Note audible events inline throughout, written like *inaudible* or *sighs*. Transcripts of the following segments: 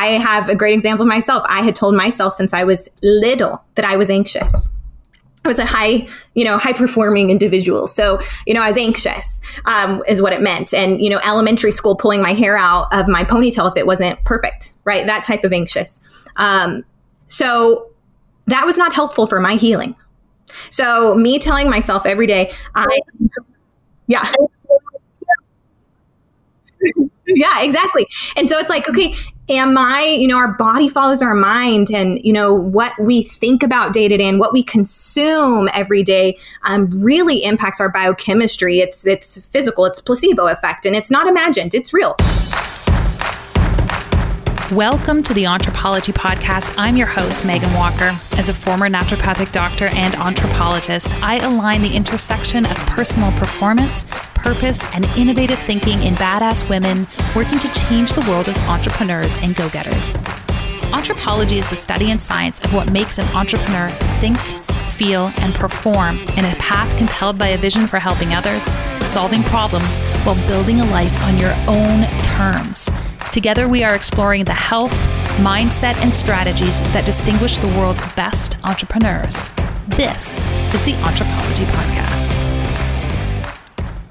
I have a great example myself. I had told myself since I was little that I was anxious. I was a high, you know, high performing individual. So, you know, I was anxious, um, is what it meant. And, you know, elementary school pulling my hair out of my ponytail if it wasn't perfect, right? That type of anxious. Um, so that was not helpful for my healing. So me telling myself every day, I, yeah. *laughs* yeah, exactly. And so it's like, okay, am I, you know, our body follows our mind and, you know, what we think about day to day and what we consume every day um, really impacts our biochemistry. It's, it's physical, it's placebo effect, and it's not imagined, it's real. Welcome to the Entrepology Podcast. I'm your host, Megan Walker. As a former naturopathic doctor and anthropologist, I align the intersection of personal performance, purpose, and innovative thinking in badass women working to change the world as entrepreneurs and go getters. Entrepology is the study and science of what makes an entrepreneur think, feel, and perform in a path compelled by a vision for helping others, solving problems, while building a life on your own terms. Together, we are exploring the health, mindset, and strategies that distinguish the world's best entrepreneurs. This is the Entrepology Podcast.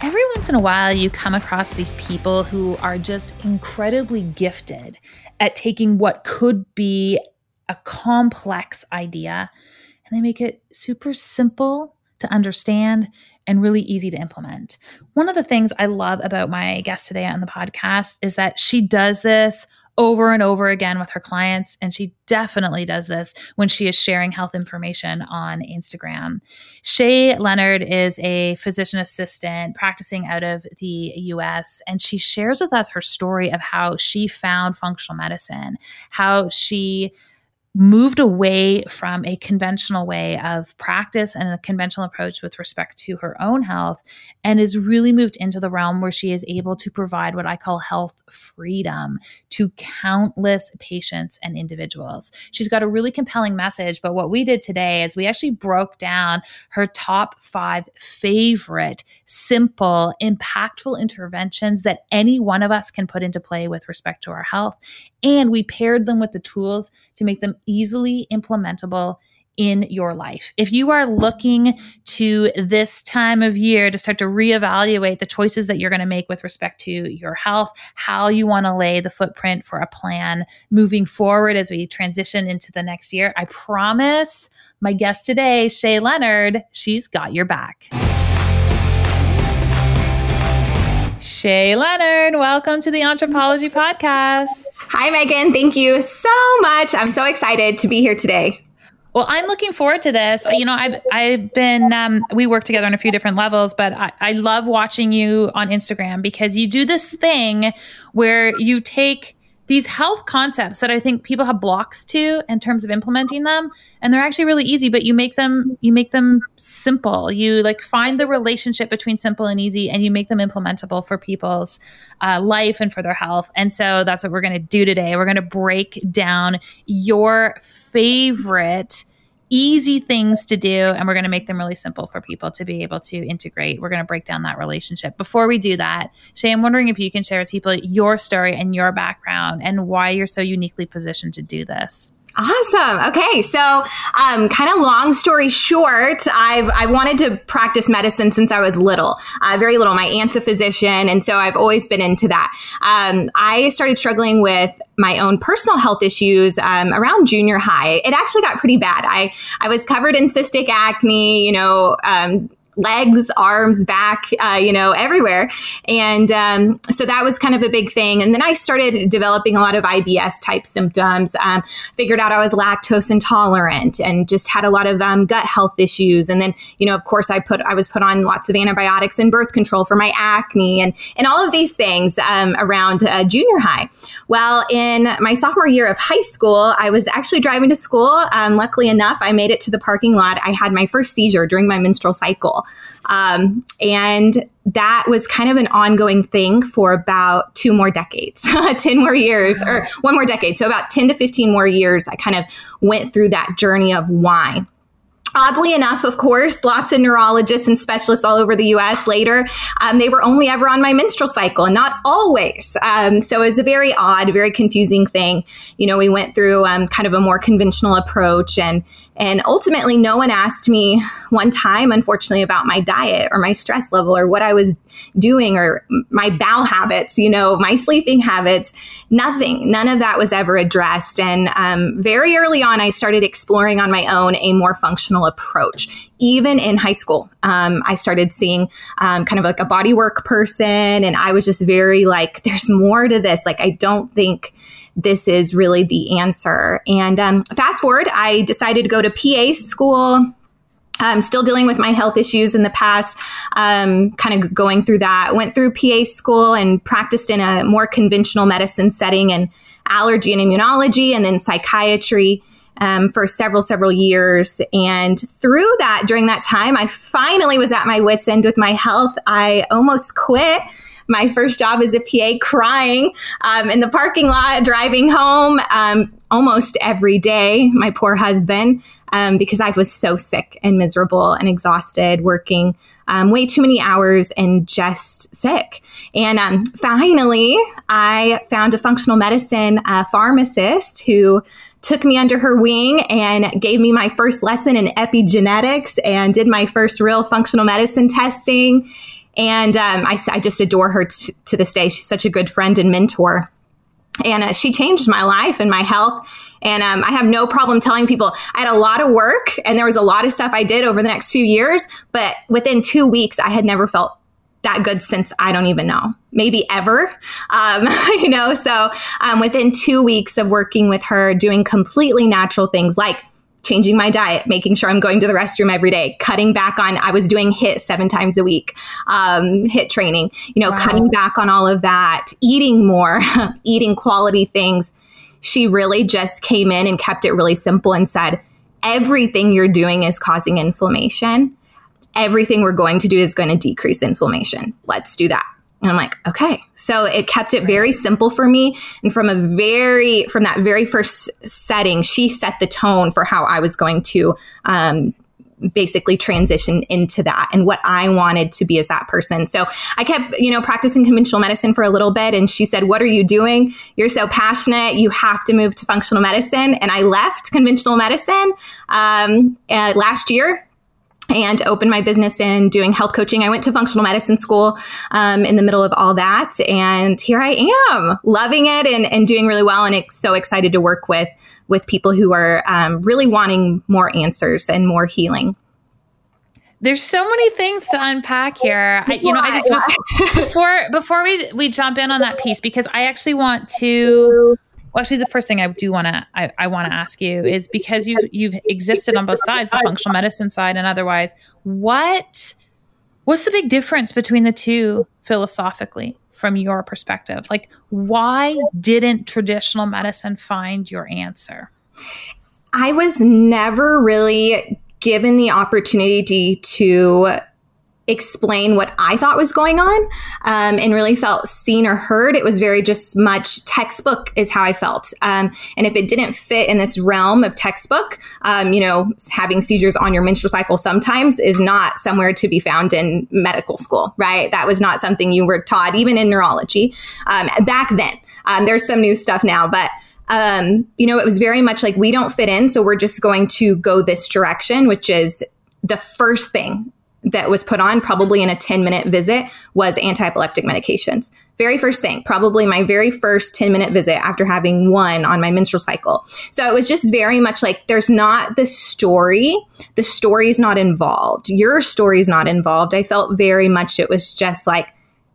Every once in a while, you come across these people who are just incredibly gifted at taking what could be a complex idea and they make it super simple to understand and really easy to implement. One of the things I love about my guest today on the podcast is that she does this over and over again with her clients. And she definitely does this when she is sharing health information on Instagram. Shae Leonard is a physician assistant practicing out of the US, and she shares with us her story of how she found functional medicine, how she moved away from a conventional way of practice and a conventional approach with respect to her own health and is really moved into the realm where she is able to provide what I call health freedom to countless patients and individuals. She's got a really compelling message, but what we did today is we actually broke down her top five favorite, simple, impactful interventions that any one of us can put into play with respect to our health. And we paired them with the tools to make them easily implementable in your life. If you are looking to this time of year to start to reevaluate the choices that you're going to make with respect to your health, how you want to lay the footprint for a plan moving forward as we transition into the next year, I promise my guest today, Shae Leonard, she's got your back. Shae Leonard, welcome to the Entrepology Podcast. Hi, Megan. Thank you so much. I'm so excited to be here today. Well, I'm looking forward to this. You know, I've I've been um, we work together on a few different levels, but I, I love watching you on Instagram because you do this thing where you take these health concepts that I think people have blocks to in terms of implementing them and they're actually really easy but you make them you make them simple. You like find the relationship between simple and easy and you make them implementable for people's uh, life and for their health. And so that's what we're going to do today. We're going to break down your favorite easy things to do and we're going to make them really simple for people to be able to integrate. We're going to break down that relationship. Before we do that, Shae, I'm wondering if you can share with people your story and your background and why you're so uniquely positioned to do this. Awesome. Okay, so um, kind of long story short, I've I wanted to practice medicine since I was little, uh, very little. My aunt's a physician, and so I've always been into that. Um, I started struggling with my own personal health issues um, around junior high. It actually got pretty bad. I I was covered in cystic acne, you know um, legs, arms, back, uh, you know, everywhere. And um, so that was kind of a big thing. And then I started developing a lot of IBS type symptoms. Um, figured out I was lactose intolerant and just had a lot of um, gut health issues. And then, you know, of course, I put I was put on lots of antibiotics and birth control for my acne and and all of these things um, around uh, junior high. Well, in my sophomore year of high school, I was actually driving to school. Um, luckily enough, I made it to the parking lot. I had my first seizure during my menstrual cycle. Um, and that was kind of an ongoing thing for about two more decades, *laughs* 10 more years, or one more decade. So about 10 to 15 more years, I kind of went through that journey of why. oddly enough, of course, lots of neurologists and specialists all over the US later, um, they were only ever on my menstrual cycle and not always. Um, so it was a very odd, very confusing thing. You know, we went through um, kind of a more conventional approach and and ultimately, no one asked me one time, unfortunately, about my diet or my stress level or what I was doing or my bowel habits, you know, my sleeping habits. Nothing. None of that was ever addressed. And um, very early on, I started exploring on my own a more functional approach. Even in high school, um, I started seeing um, kind of like a body work person. And I was just very like, there's more to this. Like, I don't think this is really the answer. And um, fast forward, I decided to go to PA school. I'm still dealing with my health issues in the past, um, kind of going through that. Went through PA school and practiced in a more conventional medicine setting and allergy and immunology, and then psychiatry. Um, for several, several years. And through that, during that time, I finally was at my wits' end with my health. I almost quit my first job as a PA crying um, in the parking lot, driving home um, almost every day, my poor husband, um, because I was so sick and miserable and exhausted, working um, way too many hours and just sick. And um, finally, I found a functional medicine uh, pharmacist who took me under her wing and gave me my first lesson in epigenetics and did my first real functional medicine testing and um, I, I, just adore her t- to this day. She's such a good friend and mentor. And uh, she changed my life and my health. And um, I have no problem telling people I had a lot of work and there was a lot of stuff I did over the next few years. But within two weeks, I had never felt that good since I don't even know, maybe ever. Um, *laughs* you know, so um, within two weeks of working with her, doing completely natural things like changing my diet, making sure I'm going to the restroom every day, cutting back on, I was doing HIIT seven times a week, um, HIIT training, you know, wow. cutting back on all of that, eating more, *laughs* eating quality things. She really just came in and kept it really simple and said, everything you're doing is causing inflammation. Everything we're going to do is going to decrease inflammation. Let's do that. And I'm like, okay. So it kept it very simple for me. And from a very, from that very first setting, she set the tone for how I was going to, um, basically transition into that and what I wanted to be as that person. So I kept, you know, practicing conventional medicine for a little bit. And she said, What are you doing? You're so passionate. You have to move to functional medicine. And I left conventional medicine um, uh, last year and opened my business in doing health coaching. I went to functional medicine school um, in the middle of all that. And here I am, loving it and, and doing really well. And it's so excited to work with, with people who are um, really wanting more answers and more healing. There's so many things to unpack here. I, you know, I just before before we we jump in on that piece because I actually want to well, actually, the first thing I do want to I, I want to ask you is because you've you've existed on both sides, the functional medicine side and otherwise. What what's the big difference between the two philosophically from your perspective? Like, why didn't traditional medicine find your answer? I was never really given the opportunity to explain what I thought was going on um, and really felt seen or heard. It was very just much textbook is how I felt. Um, and if it didn't fit in this realm of textbook, um, you know, having seizures on your menstrual cycle sometimes is not somewhere to be found in medical school, right? That was not something you were taught, even in neurology um, back then. Um, there's some new stuff now, but um, you know, it was very much like we don't fit in, so we're just going to go this direction, which is the first thing that was put on probably in a 10 minute visit was anti-epileptic medications. Very first thing probably my very first 10 minute visit after having one on my menstrual cycle. So it was just very much like there's not the story. The story's not involved. Your story's not involved. I felt very much it was just like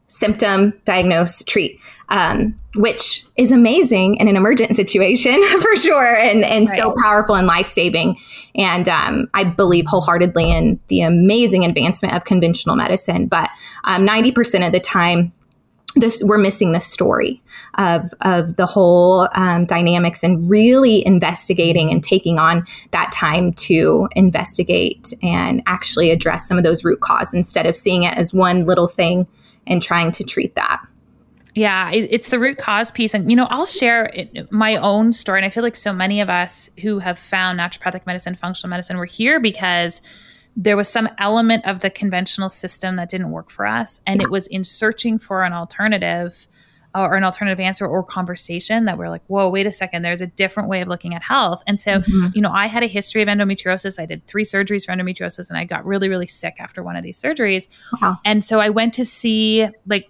symptom diagnose treat um, which is amazing in an emergent *laughs* situation *laughs* for sure and, and right. so powerful and life-saving. And um, i believe wholeheartedly in the amazing advancement of conventional medicine. But um, 90% of the time this we're missing the story of of the whole um, dynamics and really investigating and taking on that time to investigate and actually address some of those root cause instead of seeing it as one little thing and trying to treat that Yeah, it, it's the root cause piece. And, you know, I'll share it, my own story. And I feel like so many of us who have found naturopathic medicine, functional medicine, we're here because there was some element of the conventional system that didn't work for us. And yeah. it was in searching for an alternative or an alternative answer or conversation that we're like, whoa, wait a second, there's a different way of looking at health. And so, mm-hmm. you know, I had a history of endometriosis. I did three surgeries for endometriosis and I got really, really sick after one of these surgeries. Wow. And so I went to see like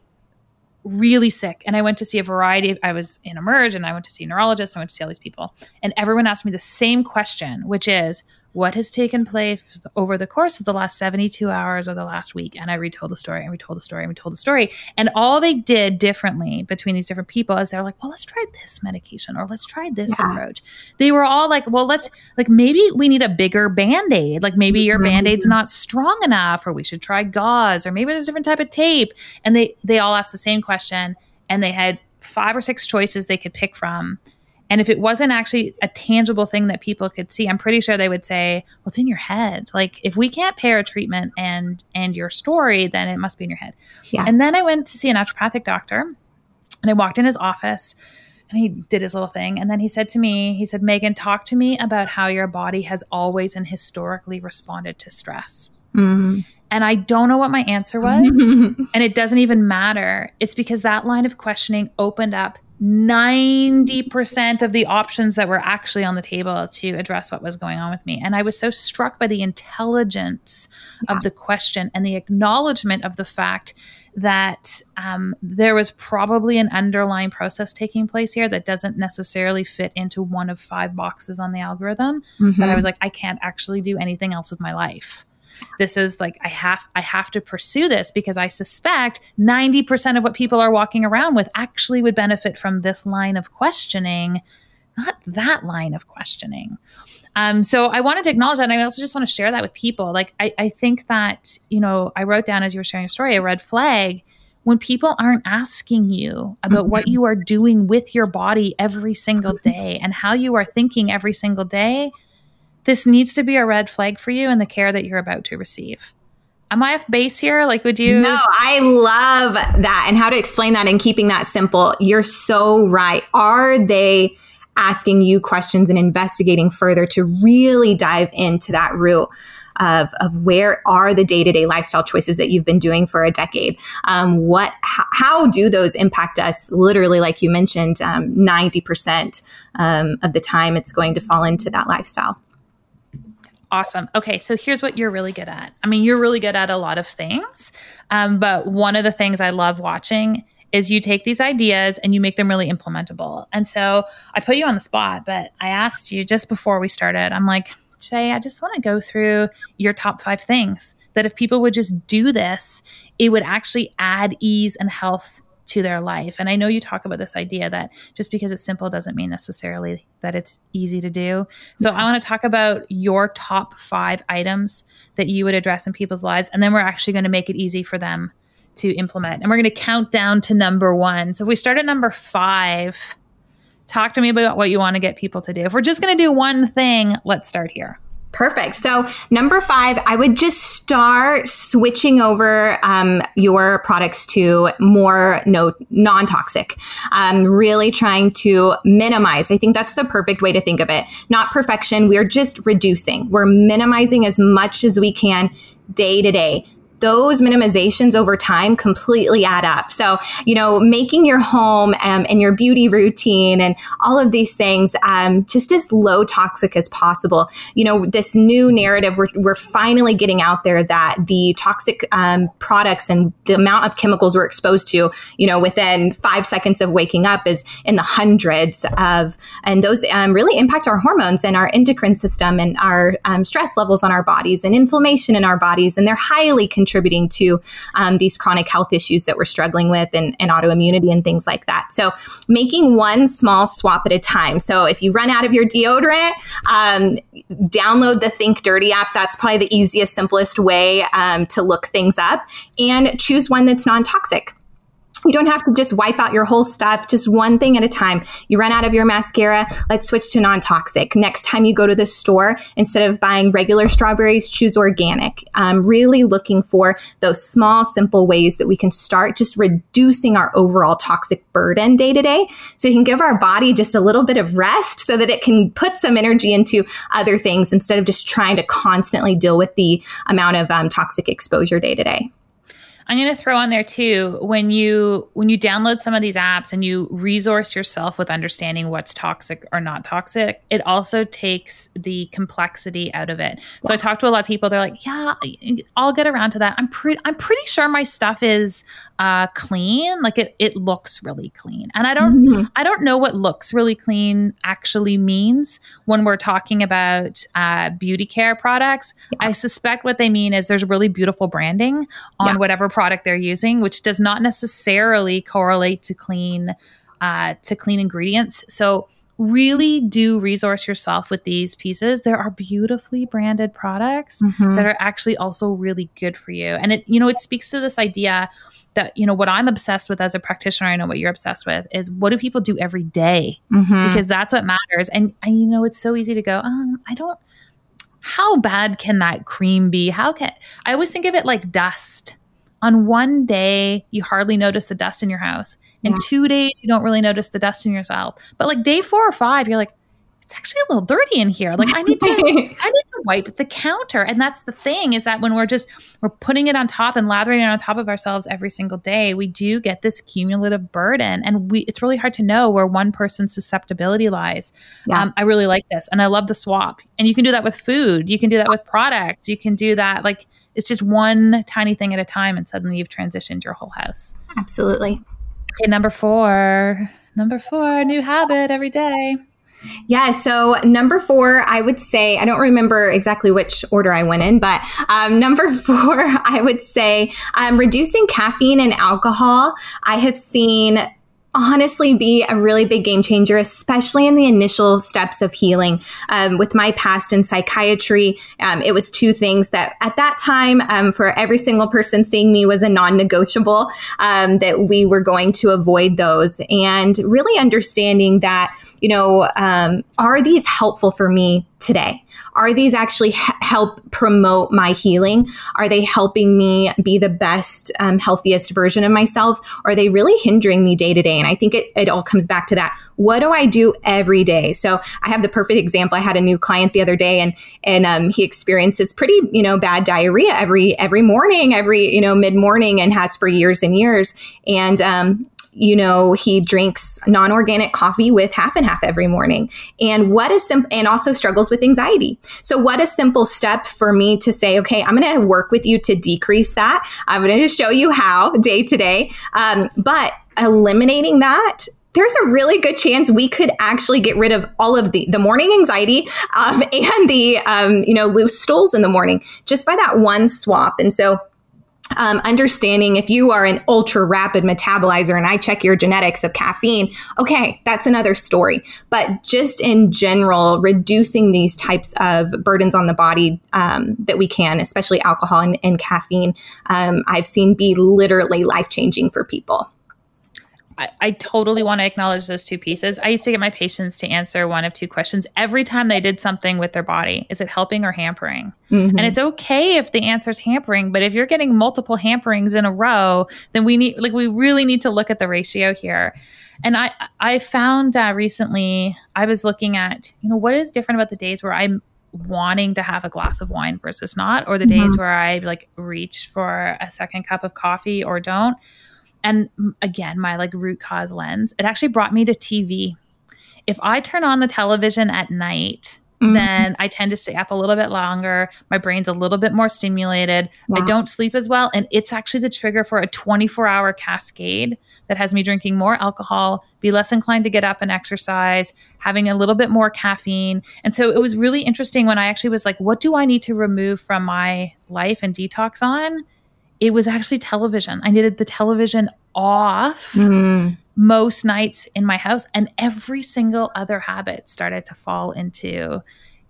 really sick and I went to see a variety of, I was in Emerge and I went to see neurologists, I went to see all these people. And everyone asked me the same question, which is, what has taken place over the course of the last 72 hours or the last week. And I retold the story and retold the story and retold the story. And all they did differently between these different people is they're like, well, let's try this medication or let's try this yeah. approach. They were all like, well, let's, like, maybe we need a bigger band aid. Like, maybe your mm-hmm. band aid's not strong enough, or we should try gauze, or maybe there's a different type of tape. And they, they all asked the same question and they had five or six choices they could pick from and if it wasn't actually a tangible thing that people could see, I'm pretty sure they would say, "Well, it's in your head." Like if we can't pair a treatment and and your story, then it must be in your head. Yeah. And then I went to see a naturopathic doctor, and I walked in his office, and he did his little thing, and then he said to me, he said, "Megan, talk to me about how your body has always and historically responded to stress." Mm-hmm. And I don't know what my answer was. *laughs* and it doesn't even matter. It's because that line of questioning opened up 90% of the options that were actually on the table to address what was going on with me. And I was so struck by the intelligence yeah. of the question and the acknowledgement of the fact that um, there was probably an underlying process taking place here that doesn't necessarily fit into one of five boxes on the algorithm. Mm-hmm. That I was like, I can't actually do anything else with my life this is like i have i have to pursue this because i suspect 90% of what people are walking around with actually would benefit from this line of questioning not that line of questioning um, so I wanted to acknowledge that. And I also just want to share that with people. Like, I, I think that, you know, I wrote down as you were sharing your story, a red flag when people aren't asking you about mm-hmm. what you are doing with your body every single day and how you are thinking every single day, this needs to be a red flag for you in the care that you're about to receive. Am I off base here? Like, would you? No, I love that and how to explain that and keeping that simple. You're so right. Are they asking you questions and investigating further to really dive into that root? Of, of where are the day-to-day lifestyle choices that you've been doing for a decade um, what how, how, do those impact us literally like you mentioned um, 90% um, of the time it's going to fall into that lifestyle Awesome. Okay, so here's what you're really good at. I mean, you're really good at a lot of things, um, but one of the things I love watching is you take these ideas and you make them really implementable. And so I put you on the spot, but I asked you just before we started, I'm like, Shae, I just want to go through your top five things that if people would just do this, it would actually add ease and health to their life. And I know you talk about this idea that just because it's simple doesn't mean necessarily that it's easy to do. So yeah. I want to talk about your top five items that you would address in people's lives. And then we're actually going to make it easy for them to implement. And we're going to count down to number one. So if we start at number five, talk to me about what you want to get people to do. If we're just going to do one thing, let's start here. Perfect. So, number five, I would just start switching over um, your products to more no, non toxic. Um, really trying to minimize. I think that's the perfect way to think of it. Not perfection. We're just reducing. We're minimizing as much as we can day to day those minimizations over time completely add up. So, you know, making your home um, and your beauty routine and all of these things um, just as low toxic as possible. You know, this new narrative, we're, we're finally getting out there that the toxic um, products and the amount of chemicals we're exposed to, you know, within five seconds of waking up is in the hundreds of, and those um, really impact our hormones and our endocrine system and our um, stress levels on our bodies and inflammation in our bodies. And they're highly contributing to um, these chronic health issues that we're struggling with and, and autoimmunity and things like that. So making one small swap at a time. So if you run out of your deodorant, um, download the Think Dirty app. That's probably the easiest, simplest way um, to look things up and choose one that's non toxic. You don't have to just wipe out your whole stuff, just one thing at a time. You run out of your mascara, let's switch to non toxic. Next time you go to the store, instead of buying regular strawberries, choose organic. Um, really looking for those small, simple ways that we can start just reducing our overall toxic burden day to day. So we can give our body just a little bit of rest so that it can put some energy into other things instead of just trying to constantly deal with the amount of um, toxic exposure day to day. I'm going to throw on there too when you when you download some of these apps and you resource yourself with understanding what's toxic or not toxic, it also takes the complexity out of it. So I talk to a lot of people they're like, "Yeah, I'll get around to that. I'm pretty I'm pretty sure my stuff is uh, clean. Like it it looks really clean." And I don't mm-hmm. I don't know what looks really clean actually means when we're talking about uh, beauty care products. Yeah. I suspect what they mean is there's really beautiful branding on yeah. whatever product they're using, which does not necessarily correlate to clean uh, to clean ingredients. So really do resource yourself with these pieces. There are beautifully branded products mm-hmm. that are actually also really good for you. And it, you know, it speaks to this idea that, you know, what I'm obsessed with as a practitioner, I know what you're obsessed with is what do people do every day? Mm-hmm. Because that's what matters. And, and, you know, it's so easy to go, um, I don't, how bad can that cream be? How can, I always think of it like dust on one day, you hardly notice the dust in your house. In yeah. two days, you don't really notice the dust in yourself. But like day four or five, you're like, it's actually a little dirty in here. Like I need to *laughs* I need to wipe the counter. And that's the thing is that when we're just we're putting it on top and lathering it on top of ourselves every single day, we do get this cumulative burden. And we it's really hard to know where one person's susceptibility lies. Yeah. Um, I really like this. And I love the swap. And you can do that with food. You can do that with products. You can do that like it's just one tiny thing at a time, and suddenly you've transitioned your whole house. Absolutely. Okay, number four. Number four, new habit every day. Yeah. So number four, I would say, I don't remember exactly which order I went in, but um, *laughs* number four, I would say um, reducing caffeine and alcohol. I have seen honestly be a really big game changer, especially in the initial steps of healing. Um, with my past in psychiatry, um, it was two things that at that time, um, for every single person seeing me was a non negotiable, um, that we were going to avoid those. And really understanding that, you know, um, are these helpful for me today? Are these actually help promote my healing? Are they helping me be the best, um, healthiest version of myself? Are they really hindering me day to day? And I think it, it all comes back to that. What do I do every day? So I have the perfect example. I had a new client the other day and, and, um, he experiences pretty, you know, bad diarrhea every, every morning, every, you know, mid morning and has for years and years. And, um, you know, he drinks non organic coffee with half and half every morning. And what is simple, and also struggles with anxiety. So, what a simple step for me to say, okay, I'm going to work with you to decrease that. I'm going to show you how day to day. Um, but eliminating that there's a really good chance we could actually get rid of all of the the morning anxiety um, *laughs* and the um, you know loose stools in the morning just by that one swap and so um, understanding if you are an ultra rapid metabolizer and I check your genetics of caffeine, okay, that's another story. But just in general, reducing these types of burdens on the body um, that we can, especially alcohol and, and caffeine, um, I've seen be literally life changing for people. I, I, totally want to acknowledge those two pieces. I used to get my patients to answer one of two questions every time they did something with their body. Is it helping or hampering? Mm-hmm. And it's okay if the answer is hampering, but if you're getting multiple hamperings in a row, then we need like we really need to look at the ratio here. And I I found uh, recently I was looking at you know what is different about the days where I'm wanting to have a glass of wine versus not, or the mm-hmm. days where I like reach for a second cup of coffee or don't and again my like root cause lens it actually brought me to tv if i turn on the television at night mm-hmm. then i tend to stay up a little bit longer. My brain's a little bit more stimulated. Wow. i don't sleep as well and it's actually the trigger for a 24 hour cascade that has me drinking more alcohol be less inclined to get up and exercise having a little bit more caffeine. And so it was really interesting when i actually was like what do i need to remove from my life and detox on it was actually television. I needed the television off mm. most nights in my house, and every single other habit started to fall into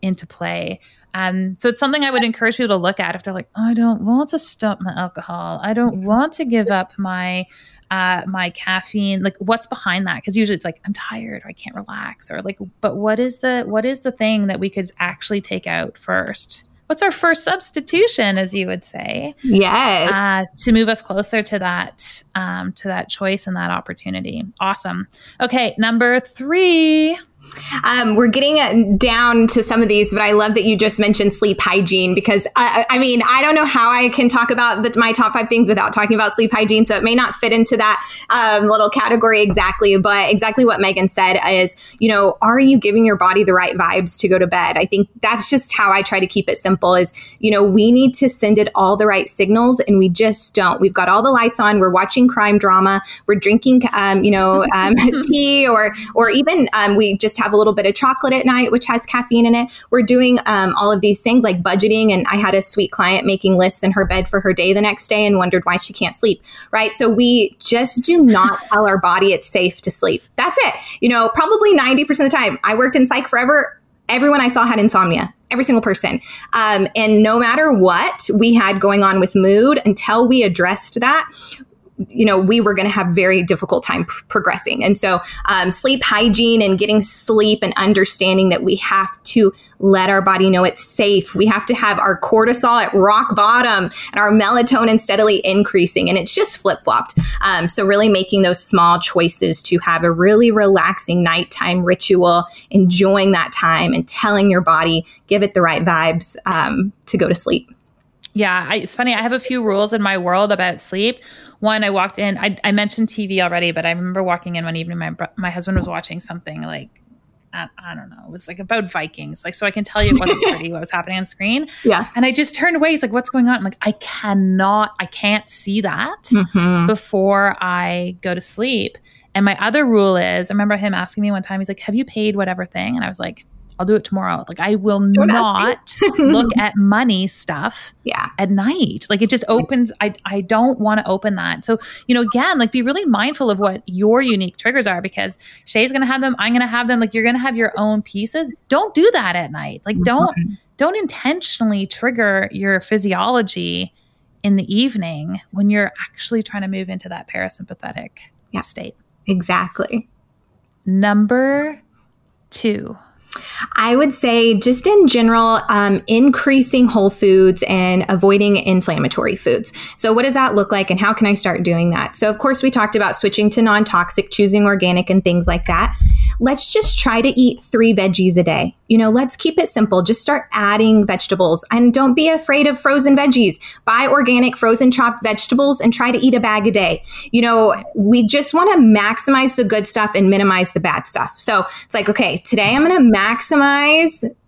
into play. Um, so it's something I would encourage people to look at if they're like, oh, I don't want to stop my alcohol. I don't want to give up my uh, my caffeine. Like, what's behind that? Because usually it's like I'm tired or I can't relax or like. But what is the what is the thing that we could actually take out first? What's our first substitution, as you would say? Yes, uh, to move us closer to that um, to that choice and that opportunity. Awesome. Okay, number three. Um, we're getting down to some of these, but I love that you just mentioned sleep hygiene because I, I mean, I don't know how I can talk about the, my top five things without talking about sleep hygiene. So it may not fit into that um, little category exactly, but exactly what Megan said is, you know, are you giving your body the right vibes to go to bed? I think that's just how I try to keep it simple is, you know, we need to send it all the right signals and we just don't. We've got all the lights on. We're watching crime drama. We're drinking, um, you know, um, *laughs* tea or, or even um, we just have a little bit of chocolate at night, which has caffeine in it. We're doing um, all of these things like budgeting. And I had a sweet client making lists in her bed for her day the next day and wondered why she can't sleep, right? So we just do not *laughs* tell our body it's safe to sleep. That's it. You know, probably 90% of the time, I worked in psych forever. Everyone I saw had insomnia every single person. Um, and no matter what we had going on with mood, until we addressed that, you know, we were going to have very difficult time pr- progressing. And so, um, sleep hygiene and getting sleep and understanding that we have to let our body know it's safe. We have to have our cortisol at rock bottom and our melatonin steadily increasing. And it's just flip flopped. Um, so, really making those small choices to have a really relaxing nighttime ritual, enjoying that time and telling your body, give it the right vibes um, to go to sleep. Yeah, I, it's funny. I have a few rules in my world about sleep. One, I walked in. I, I mentioned TV already, but I remember walking in one evening. My my husband was watching something like I, I, don't know. It was like about Vikings. Like, so I can tell you it wasn't *laughs* pretty what was happening on screen. Yeah. And I just turned away. He's like, what's going on? I'm like, I cannot, I can't see that mm-hmm. before I go to sleep. And my other rule is, I remember him asking me one time, he's like, have you paid whatever thing? And I was like, I'll do it tomorrow. Like I will Don't not *laughs* look at money stuff yeah. at night. Like it just opens I I don't want to open that. So, you know, again, like be really mindful of what your unique triggers are because Shae's going to have them, I'm going to have them. Like you're going to have your own pieces. Don't do that at night. Like don't mm-hmm. don't intentionally trigger your physiology in the evening when you're actually trying to move into that parasympathetic yeah. state. Exactly. Number 2 I would say, just in general, um, increasing whole foods and avoiding inflammatory foods. So, what does that look like, and how can I start doing that? So, of course, we talked about switching to non toxic, choosing organic, and things like that. Let's just try to eat three veggies a day. You know, let's keep it simple. Just start adding vegetables and don't be afraid of frozen veggies. Buy organic, frozen chopped vegetables and try to eat a bag a day. You know, we just want to maximize the good stuff and minimize the bad stuff. So, it's like, okay, today I'm going to maximize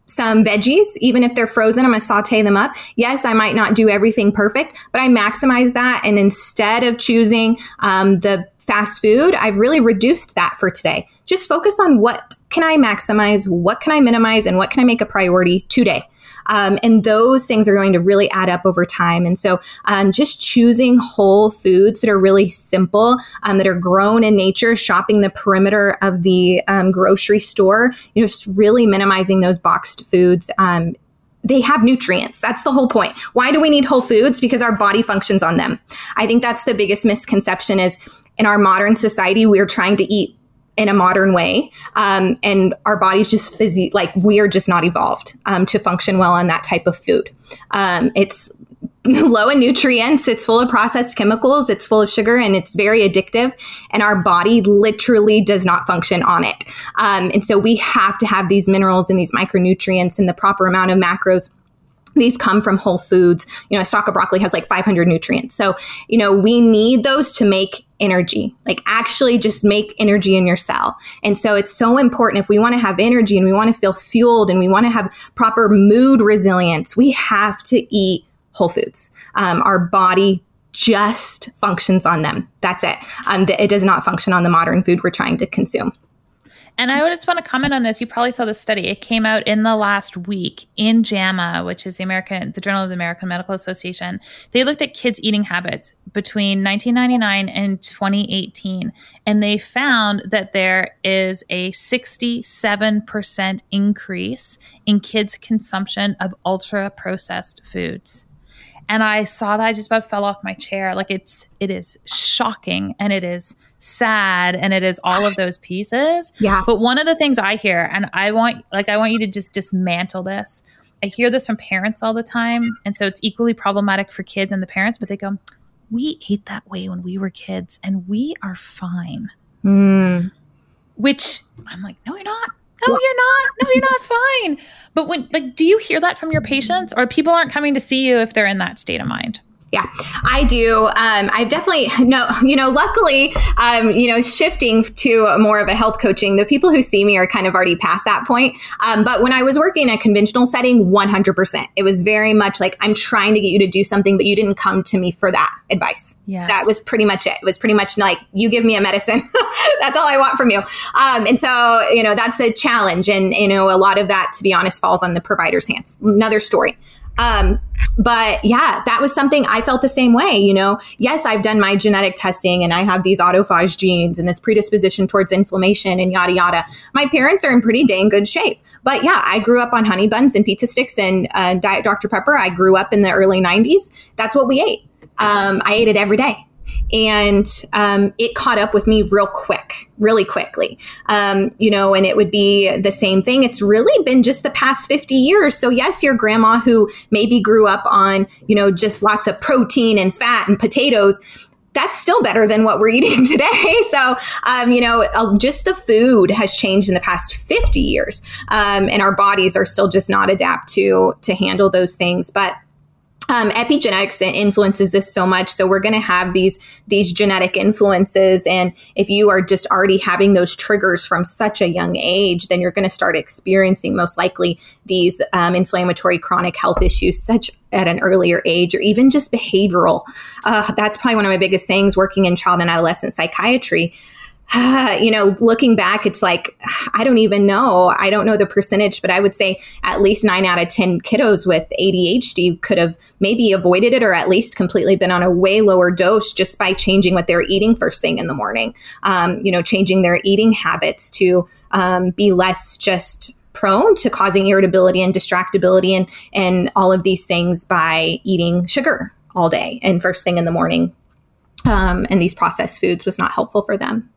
some veggies, even if they're frozen, I'm to saute them up. Yes, I might not do everything perfect, but I maximize that. And instead of choosing um, the fast food, I've really reduced that for today. Just focus on what can I maximize, what can I minimize, and what can I make a priority today. Um, and those things are going to really add up over time. And so, um, just choosing whole foods that are really simple, um, that are grown in nature, shopping the perimeter of the um, grocery store, you know, just really minimizing those boxed foods um, they have nutrients. That's the whole point. Why do we need whole foods? Because our body functions on them. I think that's the biggest misconception is in our modern society, we're trying to eat in a modern way. Um, and our body's just physically, like we are just not evolved um, to function well on that type of food. Um, it's *laughs* low in nutrients, it's full of processed chemicals, it's full of sugar, and it's very addictive. And our body literally does not function on it. Um, and so we have to have these minerals and these micronutrients and the proper amount of macros these come from whole foods. You know, a stalk of broccoli has like 500 nutrients. So, you know, we need those to make energy, like actually just make energy in your cell. And so it's so important if we want to have energy and we want to feel fueled and we want to have proper mood resilience, we have to eat whole foods. Um, our body just functions on them. That's it. Um, it does not function on the modern food we're trying to consume. And I just want to comment on this. You probably saw this study. It came out in the last week in JAMA, which is the American, the Journal of the American Medical Association. They looked at kids' eating habits between 1999 and 2018, and they found that there is a 67% increase in kids' consumption of ultra processed foods and I saw that I just about fell off my chair. Like it's it is shocking and it is sad and it is all of those pieces. Yeah. But one of the things I hear, and I want like I want you to just dismantle this. I hear this from parents all the time, and so it's equally problematic for kids and the parents. But they go, "We ate that way when we were kids, and we are fine." Mm. Which I'm like, "No, you're not." No, you're not. No, you're not fine. But when like do you hear that from your patients or people aren't coming to see you if they're in that state of mind? Yeah, I do. Um, I've definitely no, you know, luckily, um, you know, shifting to more of a health coaching. The people who see me are kind of already past that point. Um, but when I was working in a conventional setting, one hundred percent, it was very much like I'm trying to get you to do something, but you didn't come to me for that advice. Yeah, that was pretty much it. It was pretty much like you give me a medicine, *laughs* that's all I want from you. Um, and so you know that's a challenge, and you know a lot of that, to be honest, falls on the provider's hands. Another story. Um, but yeah, that was something I felt the same way. You know, yes, I've done my genetic testing and I have these autophagy genes and this predisposition towards inflammation and yada yada. My parents are in pretty dang good shape. But yeah, I grew up on honey buns and pizza sticks and uh, Diet Dr. Pepper. I grew up in the early 90s. That's what we ate. Um, I ate it every day and um, it caught up with me real quick, really quickly. Um, you know, and it would be the same thing. It's really been just the past 50 years. So, yes, your grandma who maybe grew up on, you know, just lots of protein and fat and potatoes. That's still better than what we're eating *laughs* today. *laughs* So, um, you know, uh, just the food has changed in the past 50 years. Um, and our bodies are still just not adapt to, to handle those things. But um, epigenetics influences this so much. So we're going to have these these genetic influences. And if you are just already having those triggers from such a young age then you're going to start experiencing most likely these um, inflammatory chronic health issues such at an earlier age or even just behavioral. Uh, that's probably one of my biggest things working in child and adolescent psychiatry *sighs* you know, looking back, it's like, I don't even know. I don't know the percentage, but I would say at least nine out of 10 kiddos with ADHD could have maybe avoided it or at least completely been on a way lower dose just by changing what they're eating first thing in the morning. Um, you know, changing their eating habits to um, be less just prone to causing irritability and distractibility and, and all of these things by eating sugar all day and first thing in the morning. Um, and these processed foods was not helpful for them.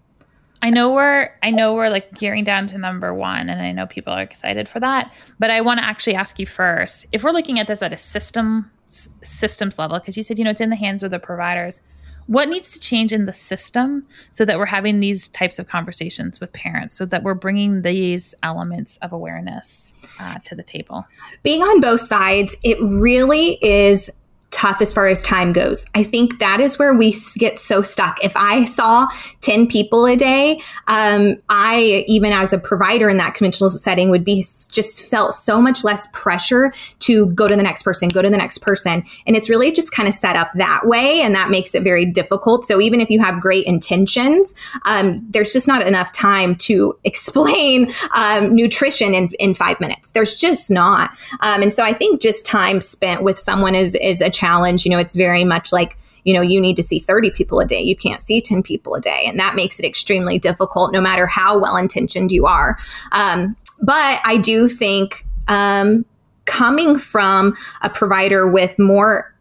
I know we're I know we're like gearing down to number one, and I know people are excited for that. But I want to actually ask you first if we're looking at this at a system systems level, because you said you know it's in the hands of the providers. What needs to change in the system so that we're having these types of conversations with parents, so that we're bringing these elements of awareness uh, to the table? Being on both sides, it really is tough as far as time goes. I think that is where we get so stuck. If I saw 10 people a day, um, I, even as a provider in that conventional setting, would be just felt so much less pressure to go to the next person, go to the next person. And it's really just kind of set up that way. And that makes it very difficult. So even if you have great intentions, um, there's just not enough time to *laughs* explain um, nutrition in, in five minutes. There's just not. Um, and so I think just time spent with someone is, is a challenge. You know, it's very much like, you know, you need to see 30 people a day. You can't see 10 people a day. And that makes it extremely difficult, no matter how well intentioned you are. Um, but I do think um, coming from a provider with more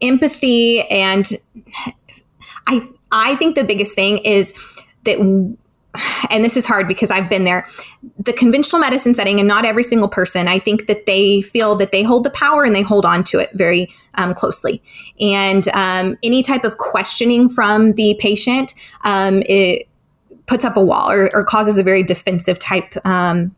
empathy and I, I think the biggest thing is that *sighs* and this is hard because I've been there, the conventional medicine setting, and not every single person, I think that they feel that they hold the power and they hold on to it very um, closely. And um, any type of questioning from the patient, um, it puts up a wall or, or, causes a very defensive type um,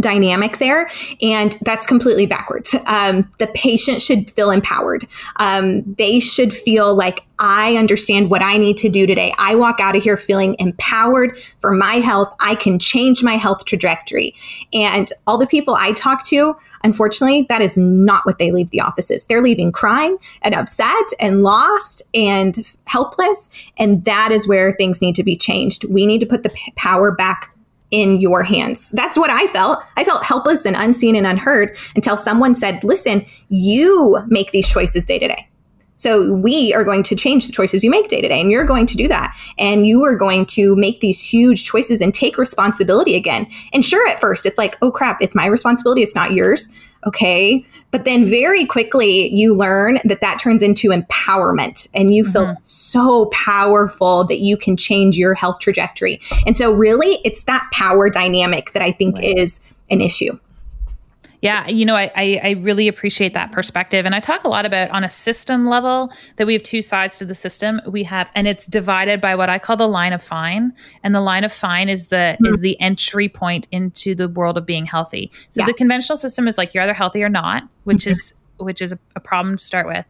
dynamic there and that's completely backwards. Um, the patient should feel empowered. Um, they should feel like i understand what i need to do today. I walk out of here feeling empowered for my health. I can change my health trajectory. And all the people i talk to unfortunately that is not what they leave the offices. They're leaving crying and upset and lost and helpless and that is where things need to be changed. We need to put the power back in your hands. That's what I felt. I felt helpless and unseen and unheard until someone said, listen, you make these choices day to day. So we are going to change the choices you make day to day, and you're going to do that. And you are going to make these huge choices and take responsibility again. And sure, at first, it's like, oh crap, it's my responsibility, it's not yours. Okay. But then very quickly, you learn that that turns into empowerment and you feel mm-hmm. so powerful that you can change your health trajectory. And so, really, it's that power dynamic that I think right. is an issue. Yeah, you know, I, I, I really appreciate that perspective, and I talk a lot about on a system level that we have two sides to the system. We have, and it's divided by what I call the line of fine, and the line of fine is the mm-hmm. is the entry point into the world of being healthy. So yeah. the conventional system is like you're either healthy or not, which mm-hmm. is which is a, a problem to start with.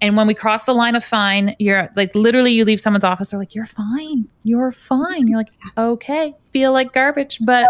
And when we cross the line of fine, you're like literally you leave someone's office, they're like, You're fine. You're fine. You're like, Okay, feel like garbage, but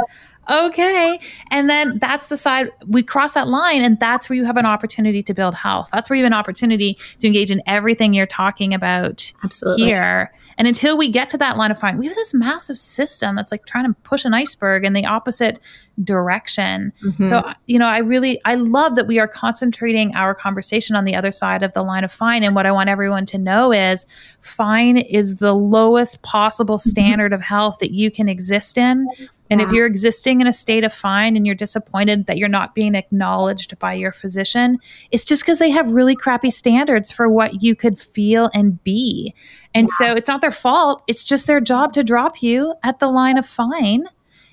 okay. And then that's the side we cross that line, and that's where you have an opportunity to build health. That's where you have an opportunity to engage in everything you're talking about Absolutely. here. And until we get to that line of fine, we have this massive system that's like trying to push an iceberg in the opposite direction. Mm-hmm. So, you know, I really, I love that we are concentrating our conversation on the other side of the line of fine. And what I want everyone to know is fine is the lowest possible mm-hmm. standard mm-hmm. of health that you can exist in. And yeah. if you're existing in a state of fine and you're disappointed that you're not being acknowledged by your physician, it's just because they have really crappy standards for what you could feel and be. And yeah. so it's not their fault. It's just their job to drop you at the line of fine.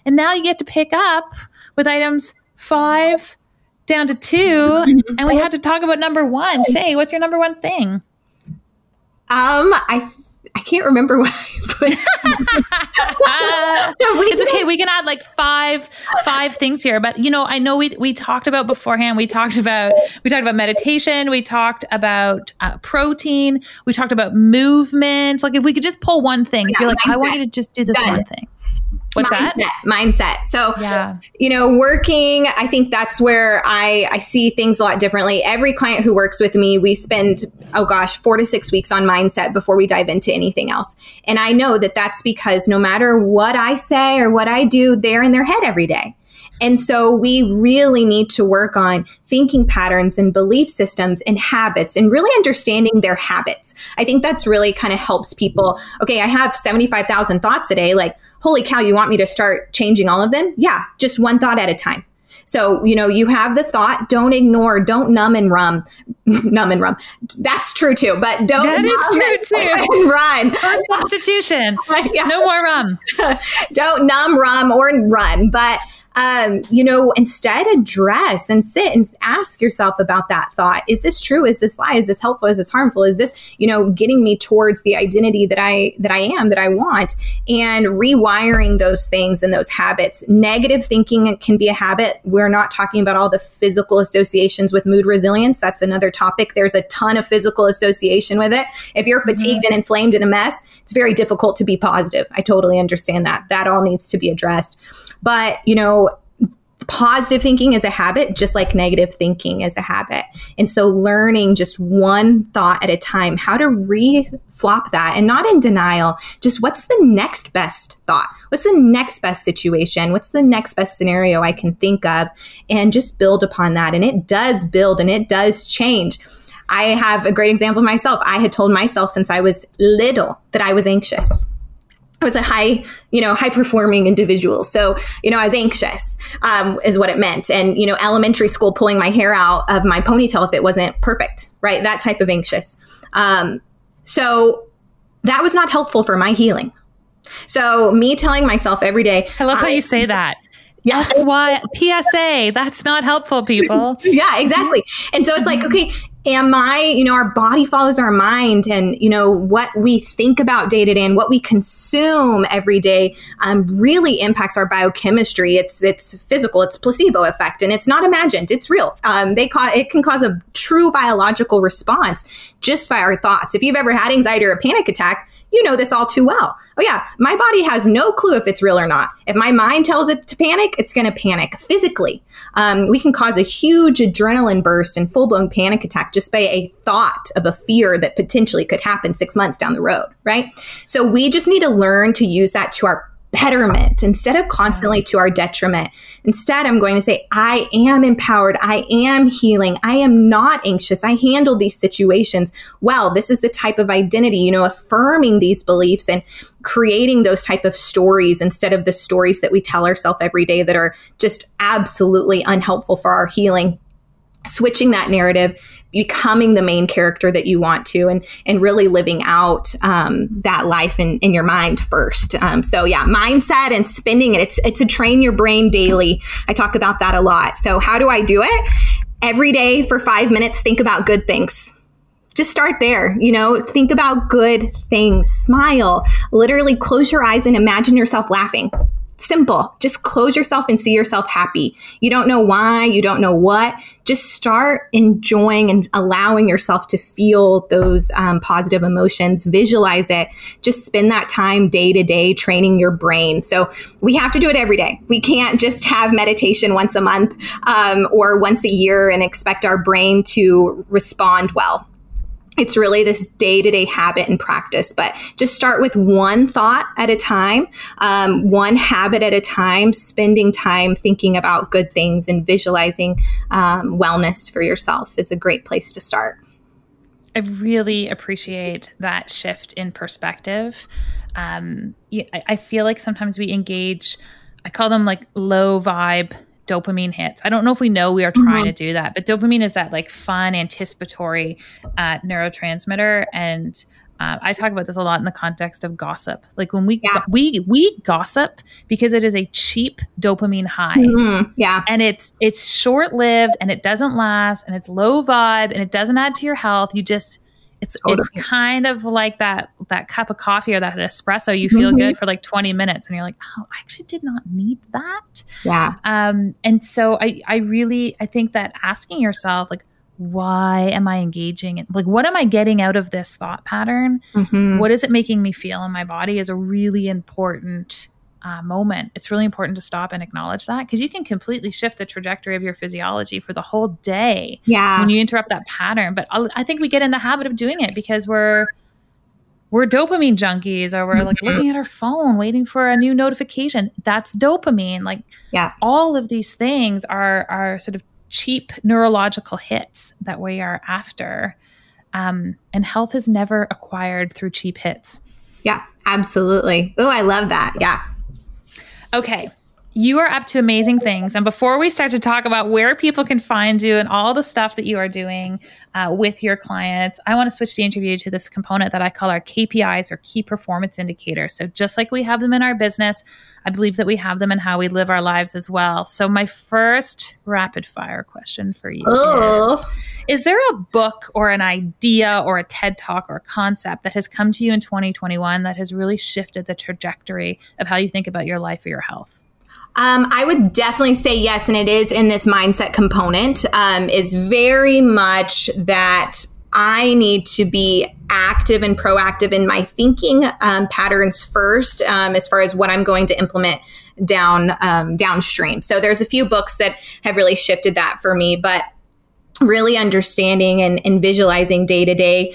And now you get to pick up with items five down to 2 mm-hmm. And we *laughs* had to talk about number one. Shae, what's your number one thing? Um, I I can't remember what I put. *laughs* it's okay. We can add like five five things here, but you know, I know we we talked about beforehand. We talked about we talked about meditation. We talked about uh, protein. We talked about movement. Like if we could just pull one thing, yeah, if you're like, mindset. I want you to just do this Done. one thing. What's mindset, that? Mindset. So, yeah. you know, working, I think that's where I, I see things a lot differently. Every client who works with me, we spend, oh gosh, four to six weeks on mindset before we dive into anything else. And I know that that's because no matter what I say or what I do, they're in their head every day. And so we really need to work on thinking patterns and belief systems and habits and really understanding their habits. I think that's really kind of helps people. Okay, I have 75,000 thoughts a day. Like, holy cow, you want me to start changing all of them? Yeah, just one thought at a time. So, you know, you have the thought, don't ignore, don't numb and rum. *laughs* numb and rum. That's true too, but don't That is true too. *laughs* run. First substitution. *laughs* yes. No more rum. don't numb, rum, or run. But um, you know, instead address and sit and ask yourself about that thought. Is this true? Is this lie? Is this helpful? Is this harmful? Is this, you know, getting me towards the identity that I that I am, that I want? And rewiring those things and those habits. Negative thinking can be a habit. We're not talking about all the physical associations with mood resilience. That's another topic. There's a ton of physical association with it. If you're fatigued mm-hmm. and inflamed and a mess, it's very difficult to be positive. I totally understand that. That all needs to be addressed. But, you know, positive thinking is a habit, just like negative thinking is a habit. And so learning just one thought at a time, how to re-flop that and not in denial, just what's the next best thought? What's the next best situation? What's the next best scenario I can think of? And just build upon that. And it does build and it does change. I have a great example myself. I had told myself since I was little that I was anxious. I was a high, you know, high performing individual. So, you know, I was anxious, um, is what it meant. And, you know, elementary school pulling my hair out of my ponytail if it wasn't perfect, right? That type of anxious. Um, so that was not helpful for my healing. So me telling myself every day. I love I, how you say that. Yeah. FY, PSA, that's not helpful, people. *laughs* yeah, exactly. And so it's like, okay, am I, you know, our body follows our mind and, you know, what we think about day to day and what we consume every day um, really impacts our biochemistry. It's, it's physical, it's placebo effect and it's not imagined. It's real. Um, they cause, it can cause a true biological response just by our thoughts. If you've ever had anxiety or a panic attack, you know this all too well. Oh, yeah, my body has no clue if it's real or not. If my mind tells it to panic, it's going to panic physically. Um, we can cause a huge adrenaline burst and full blown panic attack just by a thought of a fear that potentially could happen six months down the road, right? So we just need to learn to use that to our betterment instead of constantly to our detriment. Instead, I'm going to say, I am empowered. I am healing. I am not anxious. I handle these situations well. This is the type of identity, you know, affirming these beliefs and creating those type of stories instead of the stories that we tell ourselves every day that are just absolutely unhelpful for our healing switching that narrative becoming the main character that you want to and and really living out um, that life in, in your mind first. Um, so yeah mindset and spending it it's, it's a train your brain daily. I talk about that a lot. So how do i do it? Every day for five minutes think about good things. Just start there you know think about good things. Smile. Literally close your eyes and imagine yourself laughing Simple. Just close yourself and see yourself happy. You don't know why, you don't know what. Just start enjoying and allowing yourself to feel those um, positive emotions. Visualize it. Just spend that time day to day training your brain. So we have to do it every day. We can't just have meditation once a month um, or once a year and expect our brain to respond well it's really this day to day habit and practice, but just start with one thought at a time, um, one habit at a time, spending time thinking about good things and visualizing um, wellness for yourself is a great place to start. I really appreciate that shift in perspective. Um, I feel like sometimes we engage, I call them like low vibe dopamine hits. I don't know if we know we are trying mm-hmm. to do that, but dopamine is that like fun, anticipatory uh, neurotransmitter. And uh, I talk about this a lot in the context of gossip. Like when we yeah. we we gossip because it is a cheap dopamine high. Mm-hmm. Yeah, and it's it's short lived and it doesn't last and it's low vibe and it doesn't add to your health. You just it's totally. it's kind of like that that cup of coffee or that espresso. You feel mm-hmm. good for like 20 minutes, and you're like, oh, I actually did not need that. Yeah. Um, and so I I really I think that asking yourself like why am I engaging in like what am I getting out of this thought pattern? Mm-hmm. What is it making me feel in my body is a really important uh, moment, it's really important to stop and acknowledge that because you can completely shift the trajectory of your physiology for the whole day. Yeah. When you interrupt that pattern. But I'll, i think we get in the habit of doing it because we're we're dopamine junkies or we're like looking at our phone waiting for a new notification. That's dopamine. Like yeah. all of these things are are sort of cheap neurological hits that we are after. Um, and health is never acquired through cheap hits. Yeah, absolutely. Oh, I love that. Yeah. Okay. You are up to amazing things. And before we start to talk about where people can find you and all the stuff that you are doing uh, with your clients, I want to switch the interview to this component that I call our KPIs or key performance indicators. So, just like we have them in our business, I believe that we have them in how we live our lives as well. So, my first rapid fire question for you is Is there a book or an idea or a TED talk or a concept that has come to you in 2021 that has really shifted the trajectory of how you think about your life or your health? Um, I would definitely say yes, and it is in this mindset component. Um, is very much that I need to be active and proactive in my thinking um, patterns first, um, as far as what I'm going to implement down um, downstream. So there's a few books that have really shifted that for me, but really understanding and, and visualizing day to day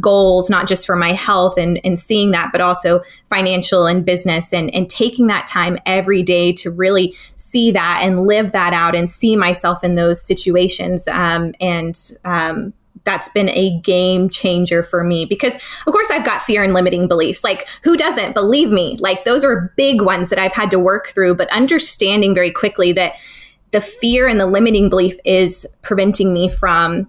goals, not just for my health and, and seeing that, but also financial and business and, and taking that time every day to really see that and live that out and see myself in those situations. Um, and, um, that's been a game changer for me because of course I've got fear and limiting beliefs. Like who doesn't believe me? Like those are big ones that I've had to work through, but understanding very quickly that the fear and the limiting belief is preventing me from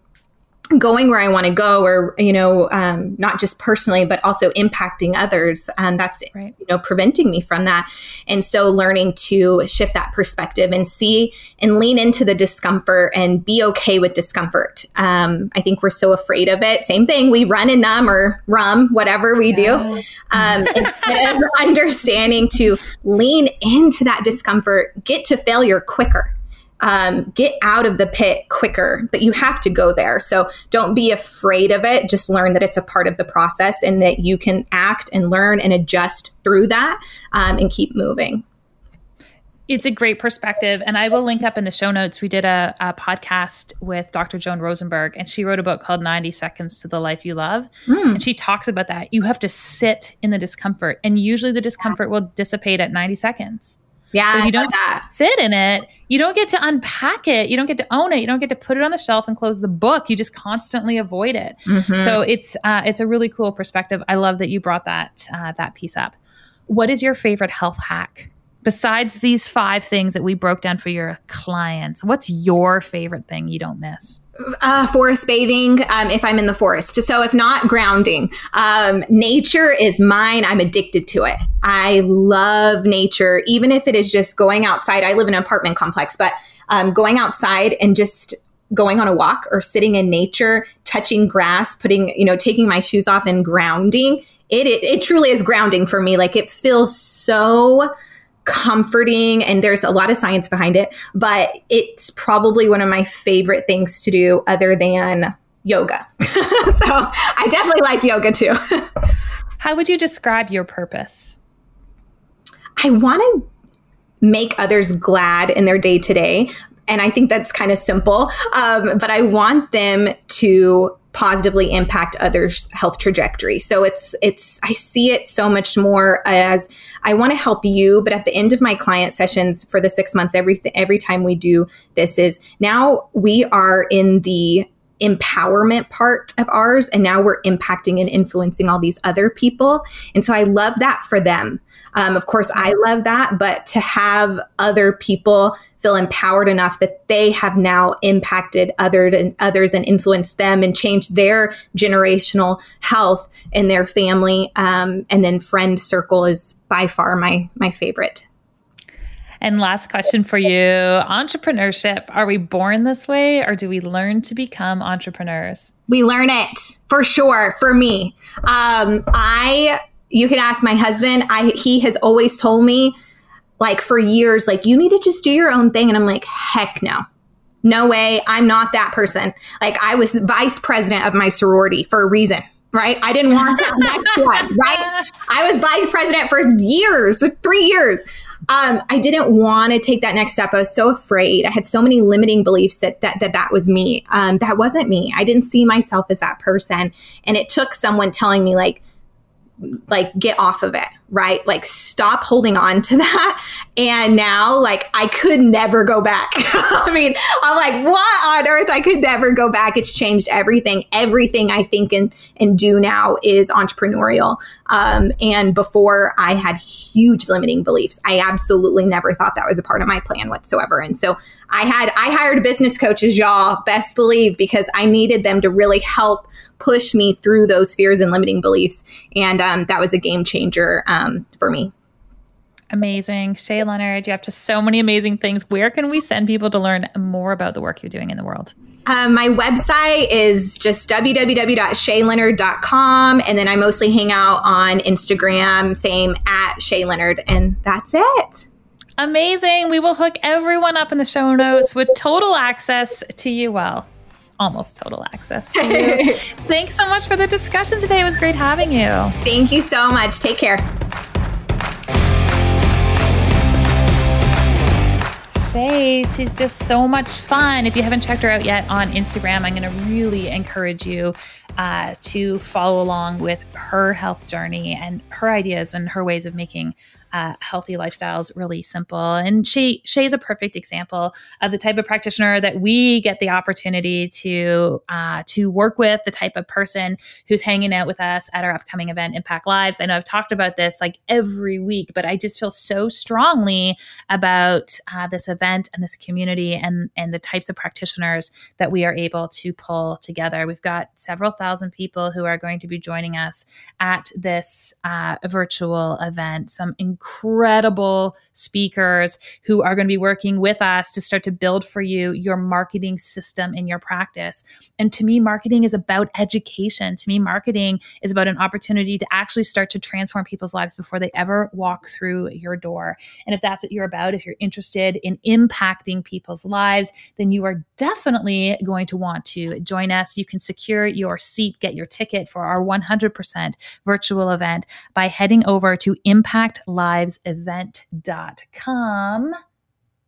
going where I want to go, or you know, um, not just personally, but also impacting others. And that's right. you know preventing me from that. And so, learning to shift that perspective and see and lean into the discomfort and be okay with discomfort. Um, I think we're so afraid of it. Same thing. We run and numb or rum, whatever we yeah. do. Um, *laughs* understanding to lean into that discomfort, get to failure quicker um, get out of the pit quicker, but you have to go there. So don't be afraid of it. Just learn that it's a part of the process and that you can act and learn and adjust through that um, and keep moving. It's a great perspective. And I will link up in the show notes. We did a, a, podcast with Dr. Joan Rosenberg, and she wrote a book called 90 Seconds to the Life You Love. Mm. And she talks about that. You have to sit in the discomfort, and usually the discomfort will dissipate at 90 seconds. Yeah. So you don't sit in it, you don't get to unpack it. You don't get to own it. You don't get to put it on the shelf and close the book. You just constantly avoid it. Mm-hmm. So it's uh, it's a really cool perspective. I love that you brought that uh, that piece up. What is your favorite health hack? Besides these five things that we broke down for your clients, what's your favorite thing you don't miss? Uh, forest bathing um, if I'm in the forest. So, if not grounding, um, nature is mine. I'm addicted to it. I love nature, even if it is just going outside. I live in an apartment complex, but um, going outside and just going on a walk or sitting in nature, touching grass, putting, you know, taking my shoes off and grounding. It, it, it truly is grounding for me. Like it feels so comforting and there's a lot of science behind it, but it's probably one of my favorite things to do other than yoga. *laughs* so I definitely like yoga too. *laughs* How would you describe your purpose? I want to make others glad in their day to day. And I think that's kind of simple. Um, but I want them to positively impact others' health trajectory. So it's it's I see it so much more as I want to help you, but at the end of my client sessions for the 6 months every every time we do this is now we are in the empowerment part of ours and now we're impacting and influencing all these other people and so i love that for them um, of course, I love that, but to have other people feel empowered enough that they have now impacted other and others and influenced them and changed their generational health in their family um, and then friend circle is by far my my favorite. And last question for you entrepreneurship. Are we born this way or do we learn to become entrepreneurs? We learn it for sure. For me, um, I you can ask my husband. I he has always told me like for years like you need to just do your own thing and I'm like heck no. No way. I'm not that person. Like I was vice president of my sorority for a reason right? I didn't want that one, *laughs* right? I was vice president for years, three years. Um, I didn't want to take that next step. I was so afraid. I had so many limiting beliefs that that that, that was me. Um, that wasn't me. I didn't see myself as that person. And it took someone telling me, like, like get off of it right? Like stop holding on to *laughs* that and now like i could never go back. *laughs* I mean i'm like what on earth? I could never go back. It's changed everything. Everything i think and and do now is entrepreneurial. Um, and before i had huge limiting beliefs. I absolutely never thought that was a part of my plan whatsoever. And so i had i hired business coaches y'all. Best believe because i needed them to really help push me through those fears and limiting beliefs. And um, that was a game changer um, for me. Amazing. Shae Leonard, you have just so many amazing things. Where can we send people to learn more about the work you're doing in the world? Um, my website is just www.shaeleonard.com. And then I mostly hang out on Instagram, same at Shae Leonard. And that's it. Amazing. We will hook everyone up in the show notes with total access to you well almost total access. *laughs* Thanks so much for the discussion today. It was great having you. Thank you so much. Take care. Shae, she's just so much fun. If you haven't checked her out yet on Instagram, I'm going to really encourage you uh, to follow along with her health journey and her ideas and her ways of making uh, healthy lifestyles really simple. And she Shae's a perfect example of the type of practitioner that we get the opportunity to uh, to work with, the type of person who's hanging out with us at our upcoming event, Impact Lives. I know I've talked about this like every week, but I just feel so strongly about uh, this event and this community and and the types of practitioners that we are able to pull together. We've got several thousand people who are going to be joining us at this uh, virtual event. Some incredible speakers who are going to be working with us to start to build for you your marketing system in your practice. And to me, marketing is about education. To me, marketing is about an opportunity to actually start to transform people's lives before they ever walk through your door. And if that's what you're about, if you're interested in impacting people's lives, then you are definitely going to want to join us. You can secure your seat, get your ticket for our 100% virtual event by heading over to Impact Live livesevent.com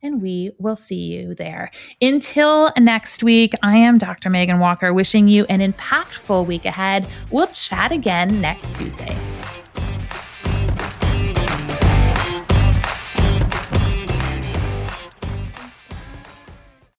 and we will see you there. Until next week, I am Dr. Megan Walker, wishing you an impactful week ahead. We'll chat again next Tuesday.